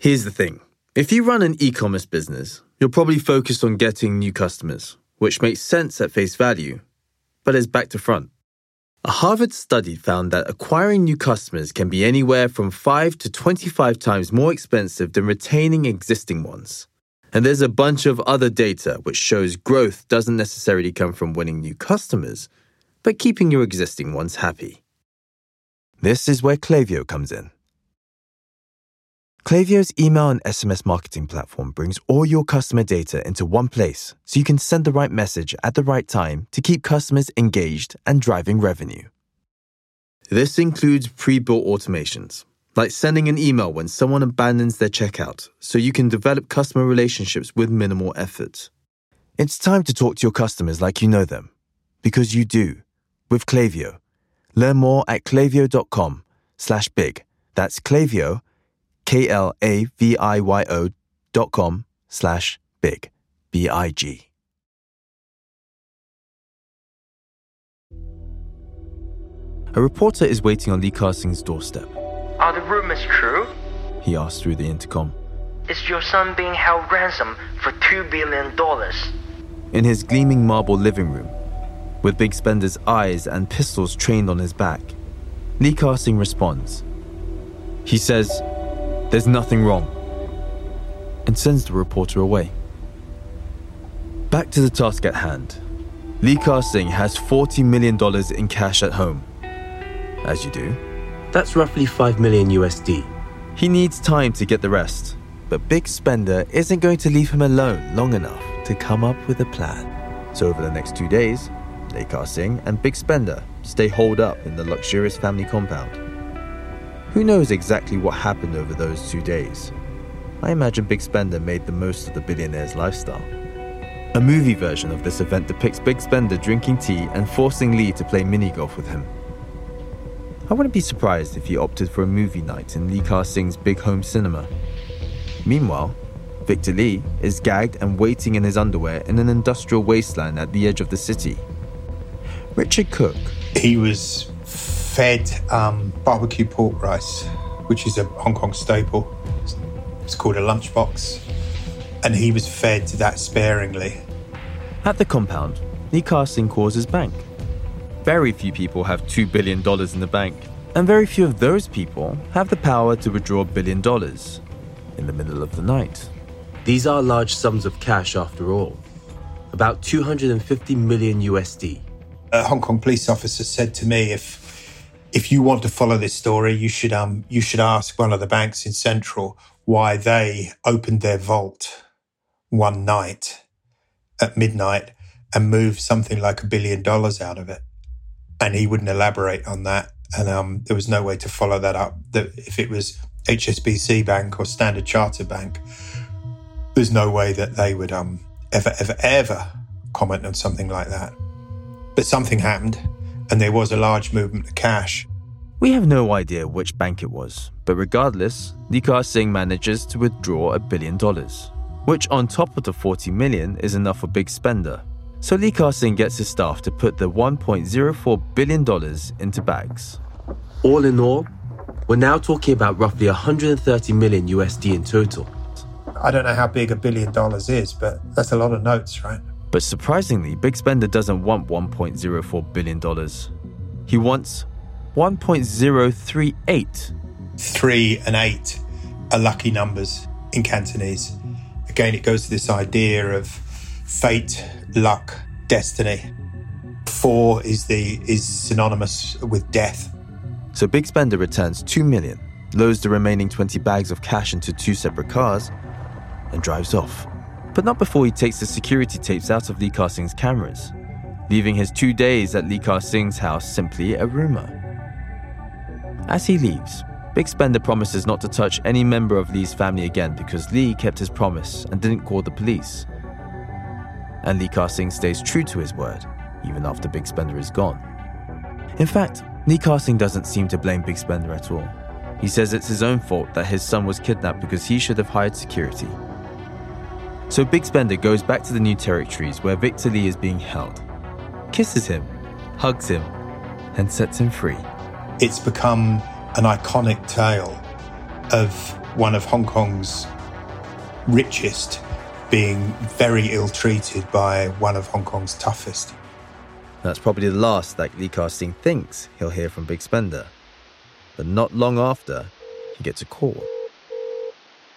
Here's the thing if you run an e commerce business, you're probably focused on getting new customers, which makes sense at face value, but is back to front. A Harvard study found that acquiring new customers can be anywhere from 5 to 25 times more expensive than retaining existing ones. And there's a bunch of other data which shows growth doesn't necessarily come from winning new customers, but keeping your existing ones happy. This is where Klaviyo comes in. Klaviyo's email and SMS marketing platform brings all your customer data into one place so you can send the right message at the right time to keep customers engaged and driving revenue. This includes pre built automations, like sending an email when someone abandons their checkout so you can develop customer relationships with minimal effort. It's time to talk to your customers like you know them, because you do, with Klaviyo. Learn more at klaviyo.com slash big. That's Klaviyo K-L-A-V-I-Y-O dot com slash big, B-I-G. A reporter is waiting on Li Ka-shing's doorstep. Are the rumors true? He asks through the intercom. Is your son being held ransom for $2 billion? In his gleaming marble living room, with Big Spender's eyes and pistols trained on his back, Li Ka-shing responds. He says, there's nothing wrong, and sends the reporter away. Back to the task at hand. Li Ka-shing has $40 million in cash at home. As you do. That's roughly 5 million USD. He needs time to get the rest, but Big Spender isn't going to leave him alone long enough to come up with a plan. So over the next two days, Li Ka-shing and Big Spender stay holed up in the luxurious family compound. Who knows exactly what happened over those two days? I imagine Big Spender made the most of the billionaire's lifestyle. A movie version of this event depicts Big Spender drinking tea and forcing Lee to play mini golf with him. I wouldn't be surprised if he opted for a movie night in Li Ka-shing's big home cinema. Meanwhile, Victor Li is gagged and waiting in his underwear in an industrial wasteland at the edge of the city. Richard Cook. He was fed um, barbecue pork rice, which is a Hong Kong staple. It's called a lunchbox. And he was fed that sparingly. At the compound, Li Ka-shing calls his bank. Very few people have $2 billion in the bank, and very few of those people have the power to withdraw a billion dollars in the middle of the night. These are large sums of cash after all. About 250 million USD. A Hong Kong police officer said to me if if you want to follow this story, you should um you should ask one of the banks in Central why they opened their vault one night at midnight and moved something like a billion dollars out of it. And he wouldn't elaborate on that. And um, there was no way to follow that up. That if it was HSBC Bank or Standard Chartered Bank, there's no way that they would um, ever, ever, ever comment on something like that. But something happened and there was a large movement of cash. We have no idea which bank it was, but regardless, Li Ka-shing manages to withdraw a billion dollars, which on top of the 40 million is enough for Big Spender. So Li Ka-shing gets his staff to put the 1.04 billion dollars into bags. All in all, we're now talking about roughly 130 million USD in total. I don't know how big a billion dollars is, but that's a lot of notes, right? But surprisingly, Big Spender doesn't want $1.04 billion. He wants 1.038. Three and eight are lucky numbers in Cantonese. Again, it goes to this idea of fate, luck, destiny. Four is the is synonymous with death. So Big Spender returns 2 million, loads the remaining 20 bags of cash into two separate cars, and drives off but not before he takes the security tapes out of Li Ka-shing's cameras, leaving his two days at Li Ka-shing's house simply a rumor. As he leaves, Big Spender promises not to touch any member of Lee's family again because Lee kept his promise and didn't call the police. And Li Ka-shing stays true to his word, even after Big Spender is gone. In fact, Li Ka-shing doesn't seem to blame Big Spender at all. He says it's his own fault that his son was kidnapped because he should have hired security so Big Spender goes back to the new territories where Victor Li is being held, kisses him, hugs him, and sets him free. It's become an iconic tale of one of Hong Kong's richest being very ill treated by one of Hong Kong's toughest. That's probably the last that Li Ka-shing thinks he'll hear from Big Spender. But not long after, he gets a call.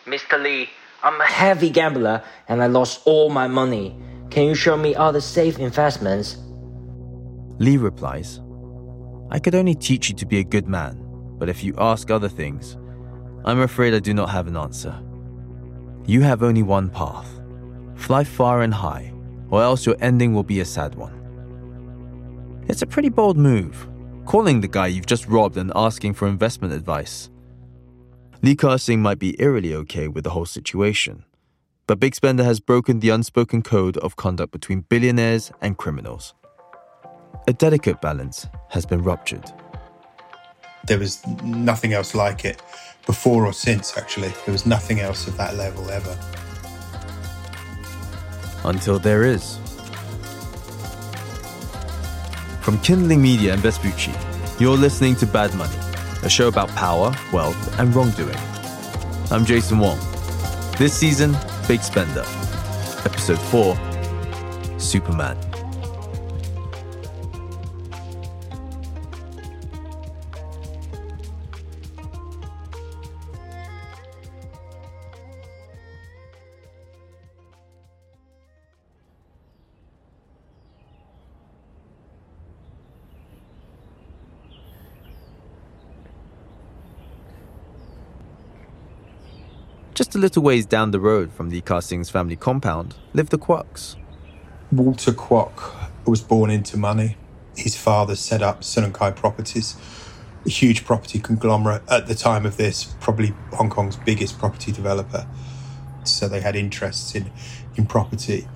Mr. Lee, I'm a heavy gambler and I lost all my money. Can you show me other safe investments? Lee replies, I could only teach you to be a good man, but if you ask other things, I'm afraid I do not have an answer. You have only one path fly far and high, or else your ending will be a sad one. It's a pretty bold move, calling the guy you've just robbed and asking for investment advice. Li Ka-shing might be eerily okay with the whole situation, but Big Spender has broken the unspoken code of conduct between billionaires and criminals. A delicate balance has been ruptured. There was nothing else like it before or since, actually. There was nothing else of that level ever. Until there is. From Kindling Media and Vespucci, you're listening to Bad Money, a show about power, wealth, and wrongdoing. I'm Jason Wong. This season, Big Spender. Episode 4 Superman. Just a little ways down the road from Li Ka-shing's family compound live the Kwoks. Walter Kwok was born into money. His father set up Sun Hung Kai Properties, a huge property conglomerate at the time of this, probably Hong Kong's biggest property developer. So they had interests in, in property,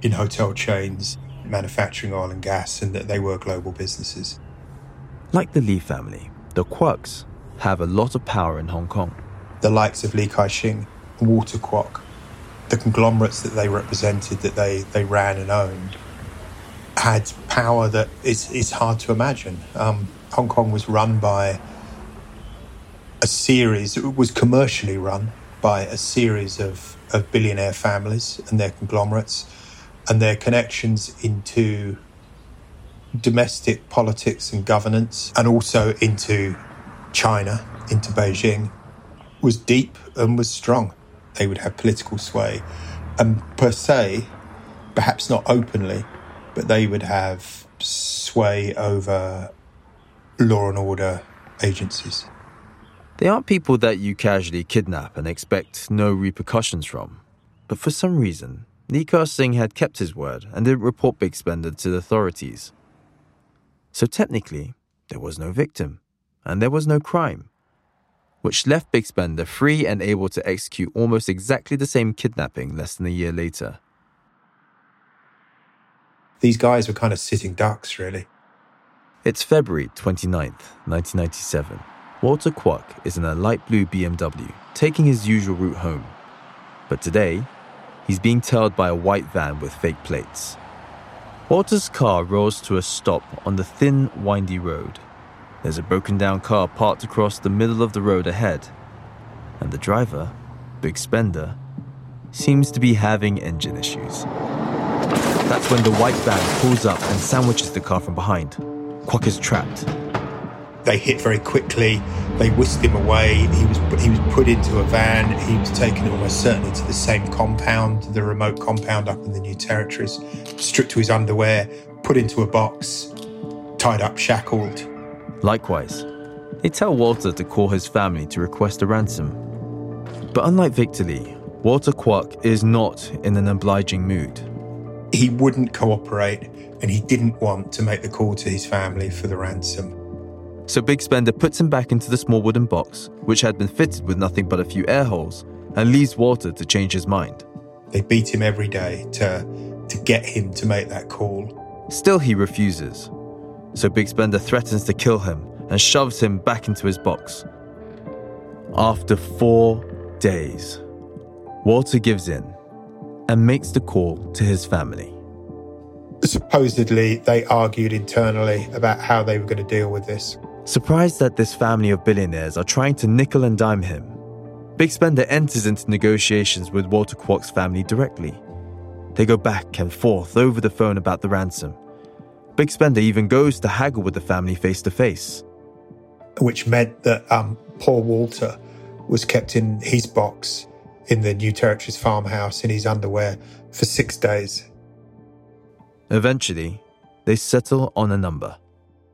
in hotel chains, manufacturing oil and gas, and that they were global businesses. Like the Lee family, the Kwoks have a lot of power in Hong Kong. The likes of Li Ka-shing, Walter Kwok, the conglomerates that they represented, that they, they ran and owned, had power that is, is hard to imagine. Um, Hong Kong was run by a series, it was commercially run by a series of, of billionaire families and their conglomerates and their connections into domestic politics and governance and also into China, into Beijing, was deep and was strong. They would have political sway. And per se, perhaps not openly, but they would have sway over law and order agencies. They aren't people that you casually kidnap and expect no repercussions from. But for some reason, Li Ka-shing had kept his word and didn't report Big Spender to the authorities. So technically, there was no victim, and there was no crime, which left Big Spender free and able to execute almost exactly the same kidnapping less than a year later. These guys were kind of sitting ducks, really. It's February 29th, 1997. Walter Kwok is in a light blue BMW, taking his usual route home. But today, he's being tailed by a white van with fake plates. Walter's car rolls to a stop on the thin, windy road. There's a broken down car parked across the middle of the road ahead. And the driver, Big Spender, seems to be having engine issues. That's when the white van pulls up and sandwiches the car from behind. Kwok is trapped. They hit very quickly. They whisked him away. He was he was put into a van. He was taken almost certainly to the same compound, the remote compound up in the New Territories, stripped to his underwear, put into a box, tied up, shackled. Likewise, they tell Walter to call his family to request a ransom. But unlike Victor Li, Walter Kwok is not in an obliging mood. He wouldn't cooperate and he didn't want to make the call to his family for the ransom. So Big Spender puts him back into the small wooden box, which had been fitted with nothing but a few air holes, and leaves Walter to change his mind. They beat him every day to, to get him to make that call. Still, he refuses. So Big Spender threatens to kill him and shoves him back into his box. After four days, Walter gives in and makes the call to his family. Supposedly, they argued internally about how they were going to deal with this. Surprised that this family of billionaires are trying to nickel and dime him, Big Spender enters into negotiations with Walter Kwok's family directly. They go back and forth over the phone about the ransom. Big Spender even goes to haggle with the family face to face. Which meant that um, poor Walter was kept in his box in the New Territories farmhouse in his underwear for six days. Eventually, they settle on a number.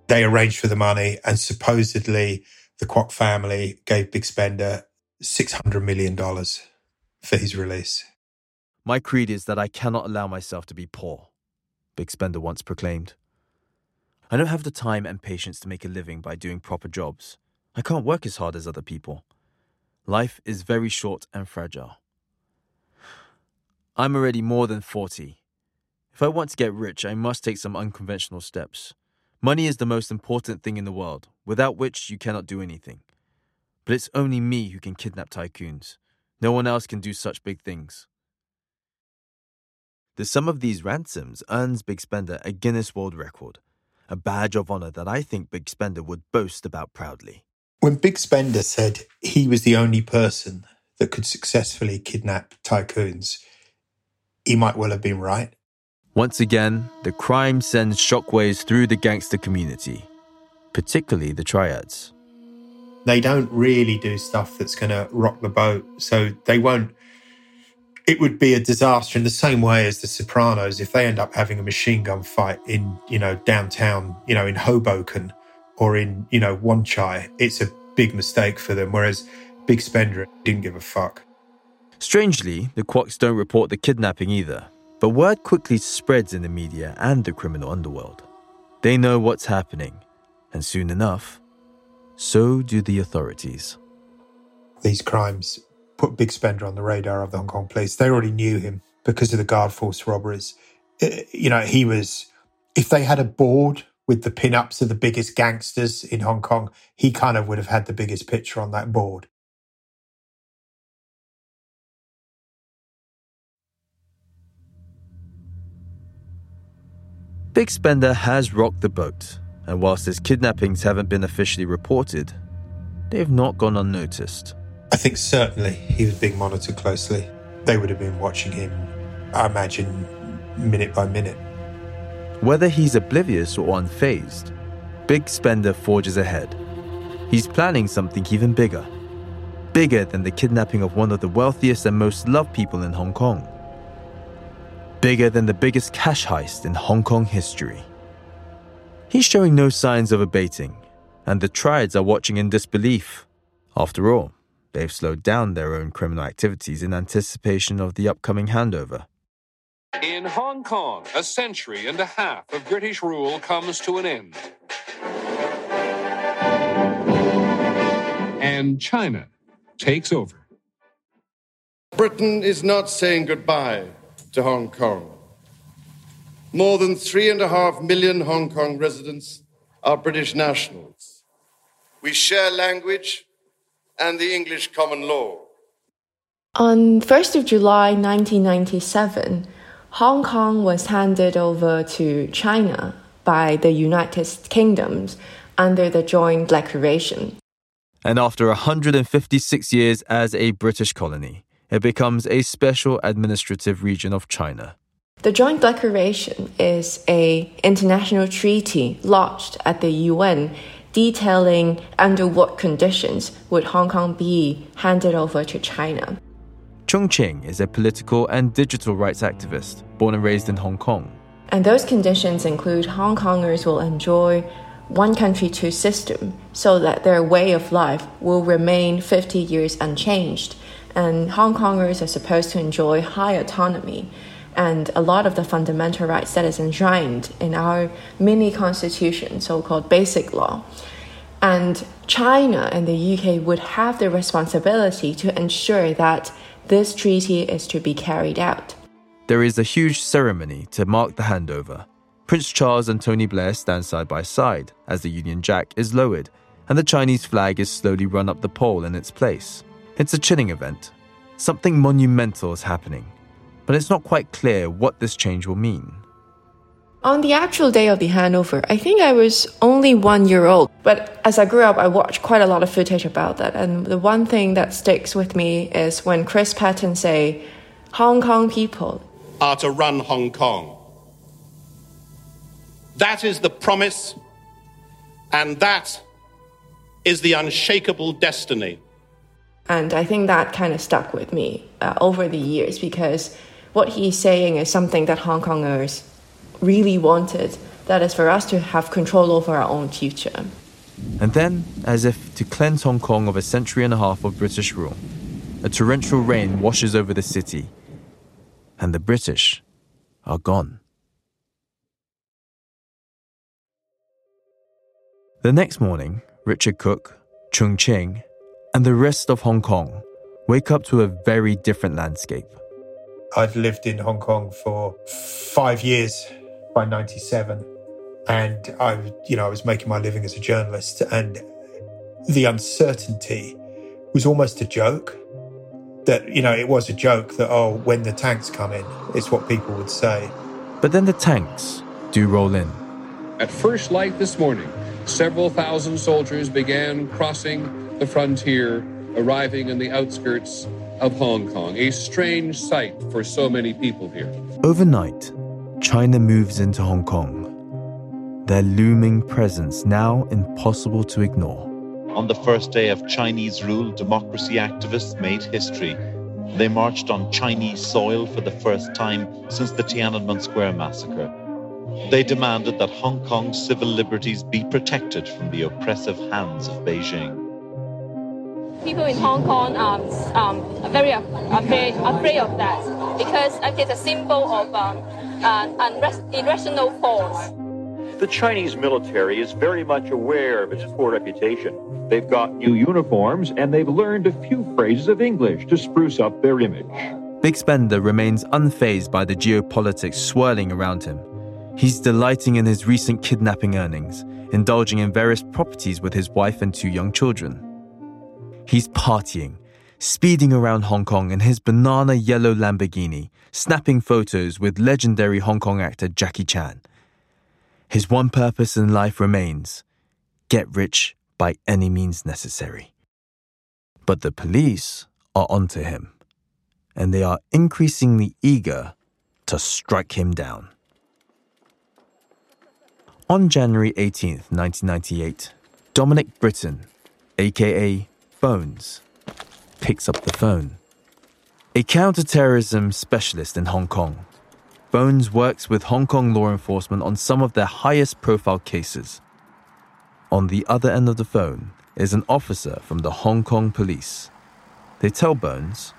They arranged for the money, and supposedly the Kwok family gave Big Spender $600 million for his release. My creed is that I cannot allow myself to be poor, Big Spender once proclaimed. I don't have the time and patience to make a living by doing proper jobs. I can't work as hard as other people. Life is very short and fragile. I'm already more than 40. If I want to get rich, I must take some unconventional steps. Money is the most important thing in the world, without which you cannot do anything. But it's only me who can kidnap tycoons. No one else can do such big things. The sum of these ransoms earns Big Spender a Guinness World Record, a badge of honor that I think Big Spender would boast about proudly. When Big Spender said he was the only person that could successfully kidnap tycoons, he might well have been right. Once again, the crime sends shockwaves through the gangster community, particularly the triads. They don't really do stuff that's going to rock the boat, so they won't. It would be a disaster in the same way as the Sopranos if they end up having a machine gun fight in, you know, downtown, you know, in Hoboken or in, you know, Wan Chai, it's a big mistake for them. Whereas Big Spender didn't give a fuck. Strangely, the Kwoks don't report the kidnapping either, but word quickly spreads in the media and the criminal underworld. They know what's happening, and soon enough, so do the authorities. These crimes put Big Spender on the radar of the Hong Kong police. They already knew him because of the guard force robberies. You know, he was, if they had a board with the pin-ups of the biggest gangsters in Hong Kong, he kind of would have had the biggest picture on that board. Big Spender has rocked the boat, and whilst his kidnappings haven't been officially reported, they have not gone unnoticed. I think certainly he was being monitored closely. They would have been watching him, I imagine, minute by minute. Whether he's oblivious or unfazed, Big Spender forges ahead. He's planning something even bigger. Bigger than the kidnapping of one of the wealthiest and most loved people in Hong Kong. Bigger than the biggest cash heist in Hong Kong history. He's showing no signs of abating, and the triads are watching in disbelief. After all, they've slowed down their own criminal activities in anticipation of the upcoming handover. In Hong Kong, a century and a half of British rule comes to an end. And China takes over. Britain is not saying goodbye to Hong Kong. More than three and a half million Hong Kong residents are British nationals. We share language and the English common law. On 1st of July 1997, Hong Kong was handed over to China by the United Kingdoms under the Joint Declaration. And after 156 years as a British colony, it becomes a special administrative region of China. The Joint Declaration is a international treaty lodged at the UN detailing under what conditions would Hong Kong be handed over to China. Chung Ching is a political and digital rights activist born and raised in Hong Kong. And those conditions include Hong Kongers will enjoy one country, two system, so that their way of life will remain 50 years unchanged. And Hong Kongers are supposed to enjoy high autonomy and a lot of the fundamental rights that is enshrined in our mini constitution, so called basic law. And China and the UK would have the responsibility to ensure that this treaty is to be carried out. There is a huge ceremony to mark the handover. Prince Charles and Tony Blair stand side by side as the Union Jack is lowered and the Chinese flag is slowly run up the pole in its place. It's a chilling event. Something monumental is happening, but it's not quite clear what this change will mean. On the actual day of the handover, I think I was only one year old, But as I grew up, I watched quite a lot of footage about that. And the one thing that sticks with me is when Chris Patten say, Hong Kong people are to run Hong Kong. That is the promise, and that is the unshakable destiny. And I think that kind of stuck with me uh, over the years because what he's saying is something that Hong Kongers really wanted that is for us to have control over our own future. And then, as if to cleanse Hong Kong of a century and a half of British rule, a torrential rain washes over the city, and the British are gone. The next morning, Richard Cook, Chung Ching, and the rest of Hong Kong wake up to a very different landscape. I'd lived in Hong Kong for five years by 97 and I, you know, I was making my living as a journalist, and the uncertainty was almost a joke. That you know, it was a joke that oh, when the tanks come in, it's what people would say. But then the tanks do roll in. At first light this morning, several thousand soldiers began crossing the frontier, arriving in the outskirts of Hong Kong. A strange sight for so many people here. Overnight, China moves into Hong Kong their looming presence now impossible to ignore. On the first day of Chinese rule, democracy activists made history. They marched on Chinese soil for the first time since the Tiananmen Square massacre. They demanded that Hong Kong's civil liberties be protected from the oppressive hands of Beijing. People in Hong Kong are um, very afraid, afraid of that because it's a symbol of um, an irrational force. The Chinese military is very much aware of its poor reputation. They've got new uniforms and they've learned a few phrases of English to spruce up their image. Big Spender remains unfazed by the geopolitics swirling around him. He's delighting in his recent kidnapping earnings, indulging in various properties with his wife and two young children. He's partying, speeding around Hong Kong in his banana yellow Lamborghini, snapping photos with legendary Hong Kong actor Jackie Chan his one purpose in life remains get rich by any means necessary. But the police are onto him, and they are increasingly eager to strike him down. On January 18th, 1998, Dominic Britton, aka Bones, picks up the phone. A counterterrorism specialist in Hong Kong Bones works with Hong Kong law enforcement on some of their highest profile cases. On the other end of the phone is an officer from the Hong Kong police. They tell Bones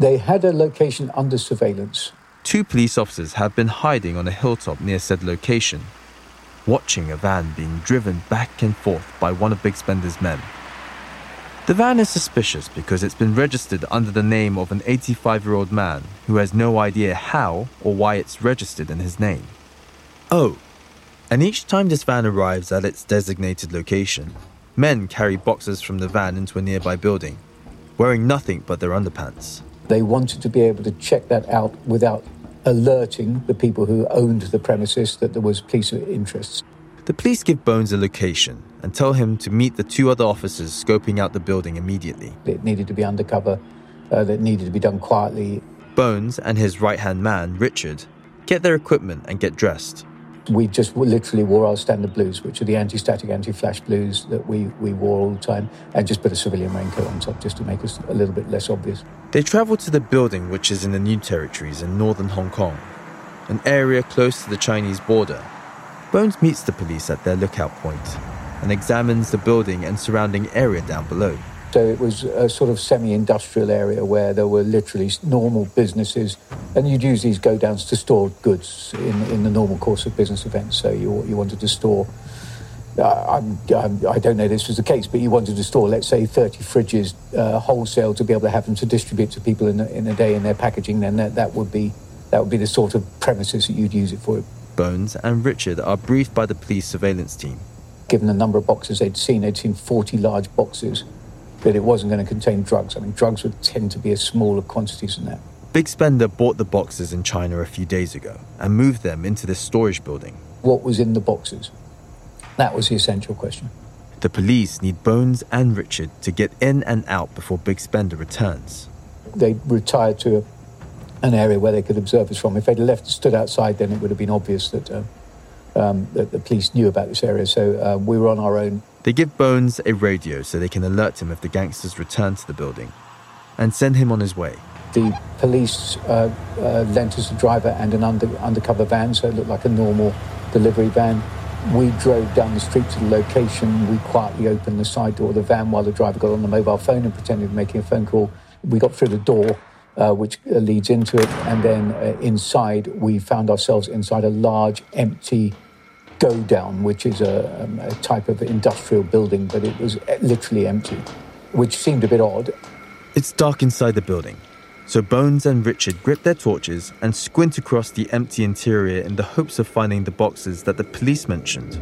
they had a location under surveillance. Two police officers have been hiding on a hilltop near said location, watching a van being driven back and forth by one of Big Spender's men. The van is suspicious because it's been registered under the name of an 85 year old man who has no idea how or why it's registered in his name. Oh, and each time this van arrives at its designated location, men carry boxes from the van into a nearby building, wearing nothing but their underpants. They wanted to be able to check that out without alerting the people who owned the premises that there was police interests. The police give Bones a location and tell him to meet the two other officers scoping out the building immediately. It needed to be undercover, uh, that needed to be done quietly. Bones and his right hand man, Richard, get their equipment and get dressed. We just literally wore our standard blues, which are the anti static, anti flash blues that we, we wore all the time, and just put a civilian raincoat on top just to make us a little bit less obvious. They travel to the building, which is in the New Territories in northern Hong Kong, an area close to the Chinese border Bones meets the police at their lookout point and examines the building and surrounding area down below. So it was a sort of semi industrial area where there were literally normal businesses, and you'd use these go downs to store goods in, in the normal course of business events. So you, you wanted to store, uh, I'm, I'm, I do not know this was the case, but you wanted to store, let's say, 30 fridges uh, wholesale to be able to have them to distribute to people in a, in a day in their packaging, then that, that, would be, that would be the sort of premises that you'd use it for. Bones and Richard are briefed by the police surveillance team. Given the number of boxes they'd seen, they'd seen 40 large boxes, that it wasn't going to contain drugs. I mean, drugs would tend to be as smaller quantities than that. Big Spender bought the boxes in China a few days ago and moved them into this storage building. What was in the boxes? That was the essential question. The police need Bones and Richard to get in and out before Big Spender returns. They retired to an area where they could observe us from. If they'd left, stood outside, then it would have been obvious that, uh, um, that the police knew about this area. So uh, we were on our own. They give Bones a radio so they can alert him if the gangsters return to the building and send him on his way. The police uh, uh, lent us a driver and an under, undercover van, so it looked like a normal delivery van. We drove down the street to the location. We quietly opened the side door of the van while the driver got on the mobile phone and pretended to be making a phone call. We got through the door, uh, which leads into it, and then uh, inside we found ourselves inside a large empty go down, which is a, um, a type of industrial building, but it was uh, literally empty, which seemed a bit odd. It's dark inside the building, so Bones and Richard grip their torches and squint across the empty interior in the hopes of finding the boxes that the police mentioned.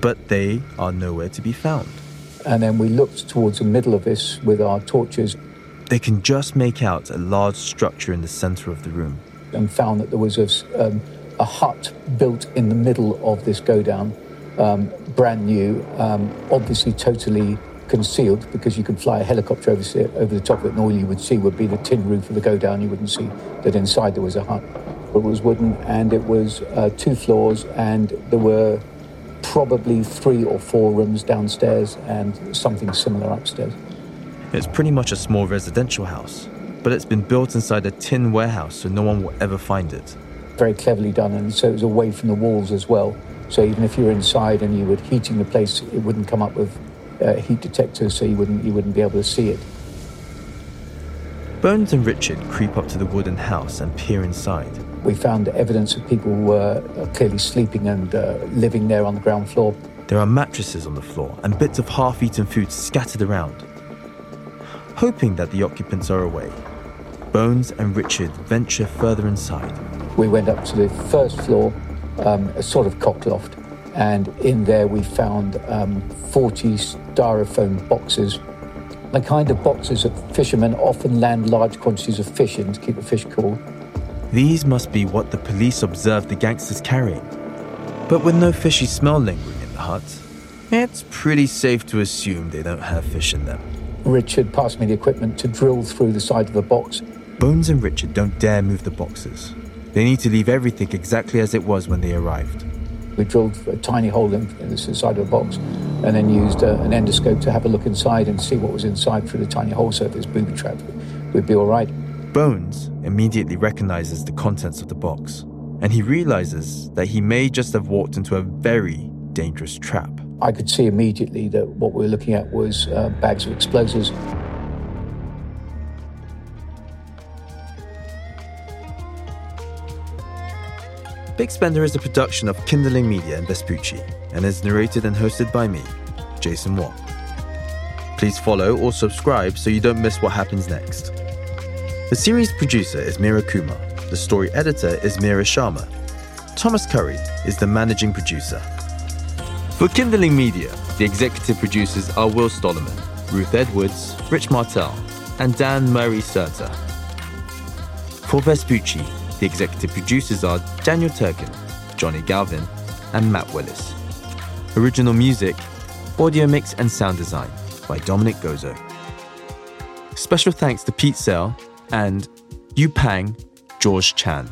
But they are nowhere to be found. And then we looked towards the middle of this with our torches. They can just make out a large structure in the center of the room. And found that there was a, um, a hut built in the middle of this go down, um, brand new, um, obviously totally concealed because you could fly a helicopter over, over the top of it, and all you would see would be the tin roof of the go down. You wouldn't see that inside there was a hut. It was wooden and it was uh, two floors, and there were probably three or four rooms downstairs and something similar upstairs. It's pretty much a small residential house, but it's been built inside a tin warehouse so no one will ever find it. Very cleverly done, and so it was away from the walls as well. So even if you were inside and you were heating the place, it wouldn't come up with uh, heat detectors, so you wouldn't you wouldn't be able to see it. Burns and Richard creep up to the wooden house and peer inside. We found evidence of people were uh, clearly sleeping and uh, living there on the ground floor. There are mattresses on the floor and bits of half eaten food scattered around. Hoping that the occupants are away, Bones and Richard venture further inside. We went up to the first floor, um, a sort of cock loft, and in there we found um, 40 styrofoam boxes, the kind of boxes that fishermen often land large quantities of fish in to keep the fish cool. These must be what the police observed the gangsters carrying. But with no fishy smell lingering in the hut, it's pretty safe to assume they don't have fish in them. Richard passed me the equipment to drill through the side of the box. Bones and Richard don't dare move the boxes. They need to leave everything exactly as it was when they arrived. We drilled a tiny hole in, in the side of the box and then used uh, an endoscope to have a look inside and see what was inside through the tiny hole so if there's booby trapped, we'd be all right. Bones immediately recognizes the contents of the box and he realizes that he may just have walked into a very dangerous trap. I could see immediately that what we were looking at was uh, bags of explosives. Big Spender is a production of Kindling Media and Vespucci and is narrated and hosted by me, Jason Watt. Please follow or subscribe so you don't miss what happens next. The series producer is Mira Kumar. The story editor is Mira Sharma. Thomas Curry is the managing producer. For Kindling Media, the executive producers are Will Stollerman, Ruth Edwards, Rich Martell, and Dan Murray Serter. For Vespucci, the executive producers are Daniel Turkin, Johnny Galvin, and Matt Willis. Original music, audio mix and sound design by Dominic Gozo. Special thanks to Pete Sale and Yu Pang, George Chan.